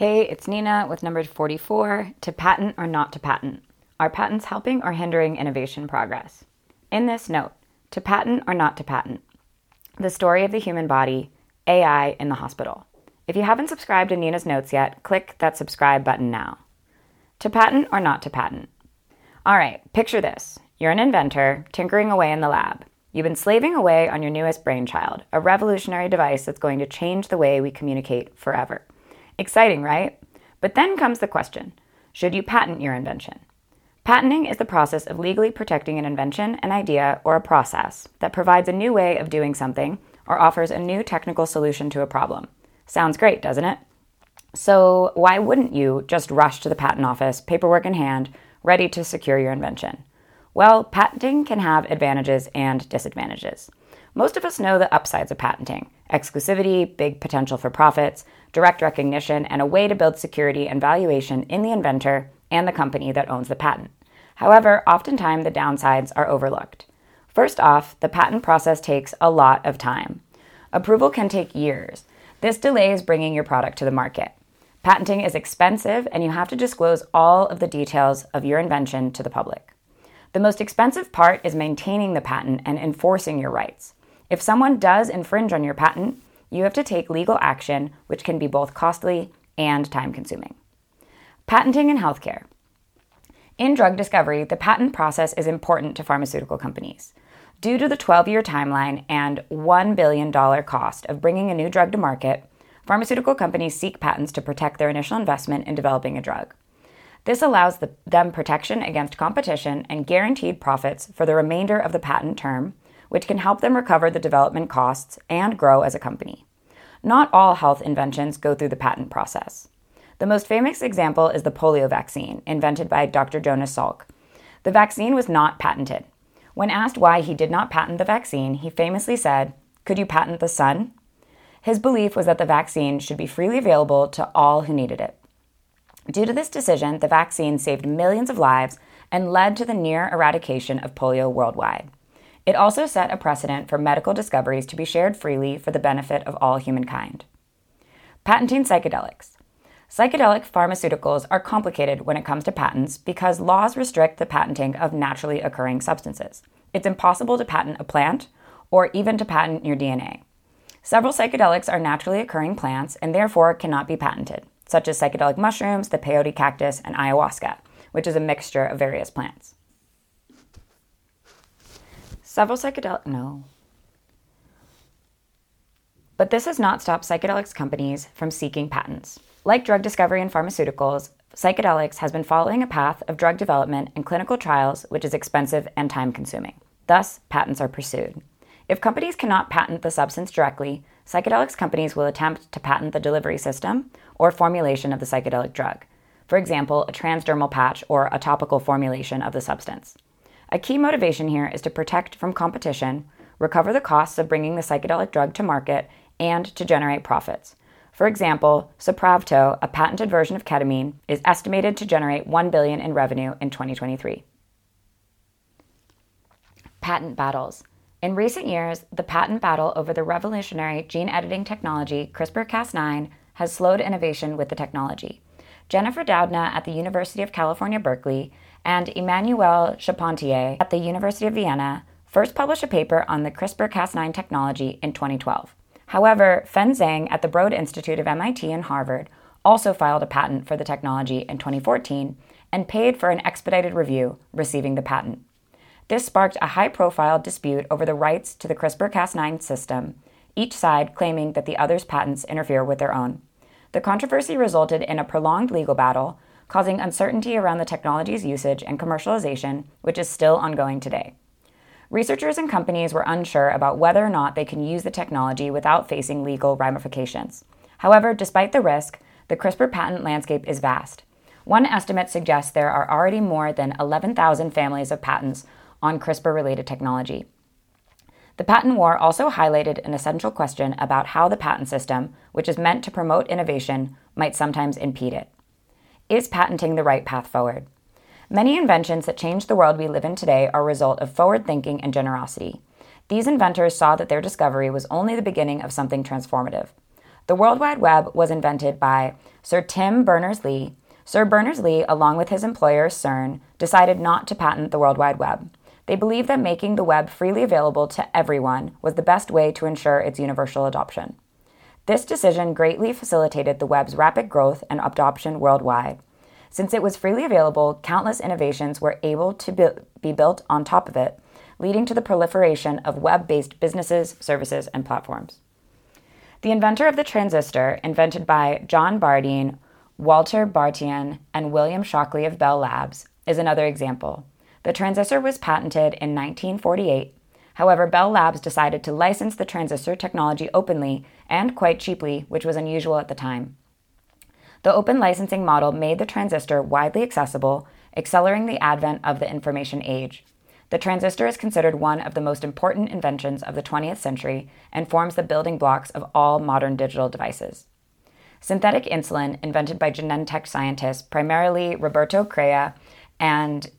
Hey, it's Nina with number 44 to patent or not to patent. Are patents helping or hindering innovation progress? In this note, to patent or not to patent, the story of the human body, AI in the hospital. If you haven't subscribed to Nina's notes yet, click that subscribe button now. To patent or not to patent? All right, picture this. You're an inventor tinkering away in the lab. You've been slaving away on your newest brainchild, a revolutionary device that's going to change the way we communicate forever. Exciting, right? But then comes the question should you patent your invention? Patenting is the process of legally protecting an invention, an idea, or a process that provides a new way of doing something or offers a new technical solution to a problem. Sounds great, doesn't it? So, why wouldn't you just rush to the patent office, paperwork in hand, ready to secure your invention? Well, patenting can have advantages and disadvantages. Most of us know the upsides of patenting exclusivity, big potential for profits, direct recognition, and a way to build security and valuation in the inventor and the company that owns the patent. However, oftentimes the downsides are overlooked. First off, the patent process takes a lot of time. Approval can take years. This delays bringing your product to the market. Patenting is expensive, and you have to disclose all of the details of your invention to the public. The most expensive part is maintaining the patent and enforcing your rights. If someone does infringe on your patent, you have to take legal action, which can be both costly and time consuming. Patenting in healthcare. In drug discovery, the patent process is important to pharmaceutical companies. Due to the 12 year timeline and $1 billion cost of bringing a new drug to market, pharmaceutical companies seek patents to protect their initial investment in developing a drug. This allows the, them protection against competition and guaranteed profits for the remainder of the patent term which can help them recover the development costs and grow as a company. Not all health inventions go through the patent process. The most famous example is the polio vaccine, invented by Dr. Jonas Salk. The vaccine was not patented. When asked why he did not patent the vaccine, he famously said, Could you patent the sun? His belief was that the vaccine should be freely available to all who needed it. Due to this decision, the vaccine saved millions of lives and led to the near eradication of polio worldwide. It also set a precedent for medical discoveries to be shared freely for the benefit of all humankind. Patenting psychedelics. Psychedelic pharmaceuticals are complicated when it comes to patents because laws restrict the patenting of naturally occurring substances. It's impossible to patent a plant or even to patent your DNA. Several psychedelics are naturally occurring plants and therefore cannot be patented, such as psychedelic mushrooms, the peyote cactus, and ayahuasca, which is a mixture of various plants. Several psychedelic no. But this has not stopped psychedelics companies from seeking patents. Like drug discovery and pharmaceuticals, psychedelics has been following a path of drug development and clinical trials which is expensive and time consuming. Thus, patents are pursued. If companies cannot patent the substance directly, psychedelics companies will attempt to patent the delivery system or formulation of the psychedelic drug. For example, a transdermal patch or a topical formulation of the substance. A key motivation here is to protect from competition, recover the costs of bringing the psychedelic drug to market, and to generate profits. For example, Spravato, a patented version of ketamine, is estimated to generate 1 billion in revenue in 2023. Patent battles. In recent years, the patent battle over the revolutionary gene editing technology CRISPR-Cas9 has slowed innovation with the technology. Jennifer Doudna at the University of California, Berkeley and Emmanuelle Charpentier at the University of Vienna first published a paper on the CRISPR Cas9 technology in 2012. However, Feng Zhang at the Broad Institute of MIT and Harvard also filed a patent for the technology in 2014 and paid for an expedited review, receiving the patent. This sparked a high profile dispute over the rights to the CRISPR Cas9 system, each side claiming that the other's patents interfere with their own. The controversy resulted in a prolonged legal battle causing uncertainty around the technology's usage and commercialization, which is still ongoing today. Researchers and companies were unsure about whether or not they can use the technology without facing legal ramifications. However, despite the risk, the CRISPR patent landscape is vast. One estimate suggests there are already more than 11,000 families of patents on CRISPR related technology. The patent war also highlighted an essential question about how the patent system, which is meant to promote innovation, might sometimes impede it. Is patenting the right path forward? Many inventions that change the world we live in today are a result of forward thinking and generosity. These inventors saw that their discovery was only the beginning of something transformative. The World Wide Web was invented by Sir Tim Berners Lee. Sir Berners Lee, along with his employer CERN, decided not to patent the World Wide Web. They believed that making the web freely available to everyone was the best way to ensure its universal adoption. This decision greatly facilitated the web's rapid growth and adoption worldwide. Since it was freely available, countless innovations were able to be built on top of it, leading to the proliferation of web based businesses, services, and platforms. The inventor of the transistor, invented by John Bardeen, Walter Brattain, and William Shockley of Bell Labs, is another example. The transistor was patented in 1948. However, Bell Labs decided to license the transistor technology openly and quite cheaply, which was unusual at the time. The open licensing model made the transistor widely accessible, accelerating the advent of the information age. The transistor is considered one of the most important inventions of the 20th century and forms the building blocks of all modern digital devices. Synthetic insulin, invented by Genentech scientists, primarily Roberto Crea and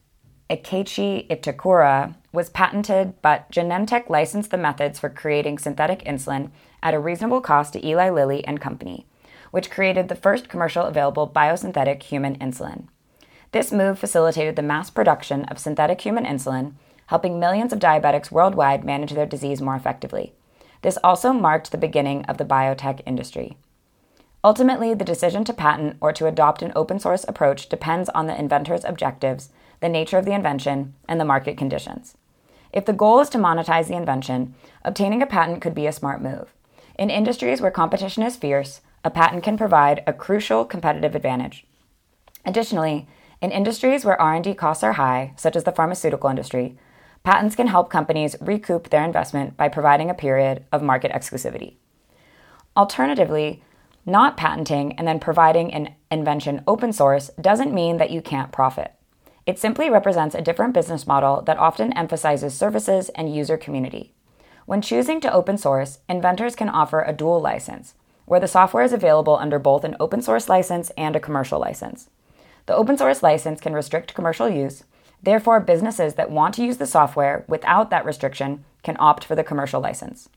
Keiichi Itakura, was patented, but Genentech licensed the methods for creating synthetic insulin at a reasonable cost to Eli Lilly and Company, which created the first commercial available biosynthetic human insulin. This move facilitated the mass production of synthetic human insulin, helping millions of diabetics worldwide manage their disease more effectively. This also marked the beginning of the biotech industry. Ultimately, the decision to patent or to adopt an open source approach depends on the inventor's objectives, the nature of the invention, and the market conditions. If the goal is to monetize the invention, obtaining a patent could be a smart move. In industries where competition is fierce, a patent can provide a crucial competitive advantage. Additionally, in industries where R&D costs are high, such as the pharmaceutical industry, patents can help companies recoup their investment by providing a period of market exclusivity. Alternatively, not patenting and then providing an invention open source doesn't mean that you can't profit. It simply represents a different business model that often emphasizes services and user community. When choosing to open source, inventors can offer a dual license, where the software is available under both an open source license and a commercial license. The open source license can restrict commercial use. Therefore, businesses that want to use the software without that restriction can opt for the commercial license.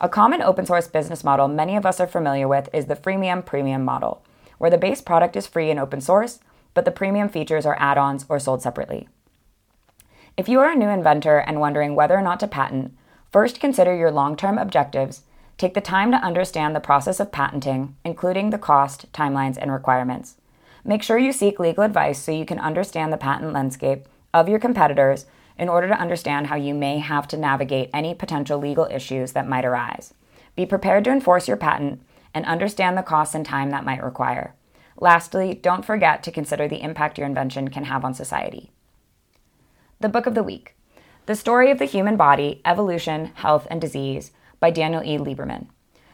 A common open source business model many of us are familiar with is the freemium premium model, where the base product is free and open source, but the premium features are add ons or sold separately. If you are a new inventor and wondering whether or not to patent, first consider your long term objectives. Take the time to understand the process of patenting, including the cost, timelines, and requirements. Make sure you seek legal advice so you can understand the patent landscape of your competitors in order to understand how you may have to navigate any potential legal issues that might arise. Be prepared to enforce your patent and understand the costs and time that might require. Lastly, don't forget to consider the impact your invention can have on society. The Book of the Week The Story of the Human Body Evolution, Health, and Disease by Daniel E. Lieberman.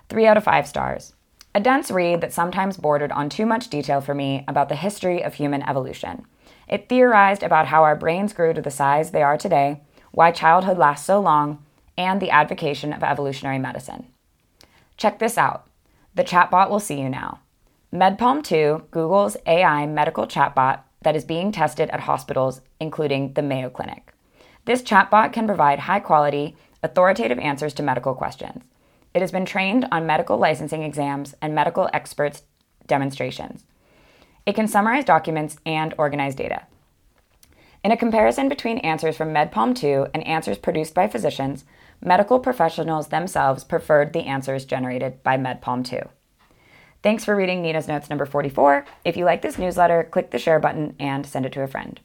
Three out of five stars. A dense read that sometimes bordered on too much detail for me about the history of human evolution. It theorized about how our brains grew to the size they are today, why childhood lasts so long, and the advocacy of evolutionary medicine. Check this out. The chatbot will see you now. Med-PaLM 2, Google's AI medical chatbot that is being tested at hospitals, including the Mayo Clinic. This chatbot can provide high quality, authoritative answers to medical questions. It has been trained on medical licensing exams and medical experts' demonstrations. It can summarize documents and organize data. In a comparison between answers from Med-PaLM 2 and answers produced by physicians, medical professionals themselves preferred the answers generated by Med-PaLM 2. Thanks for reading Nina's Notes number 44. If you like this newsletter, click the share button and send it to a friend.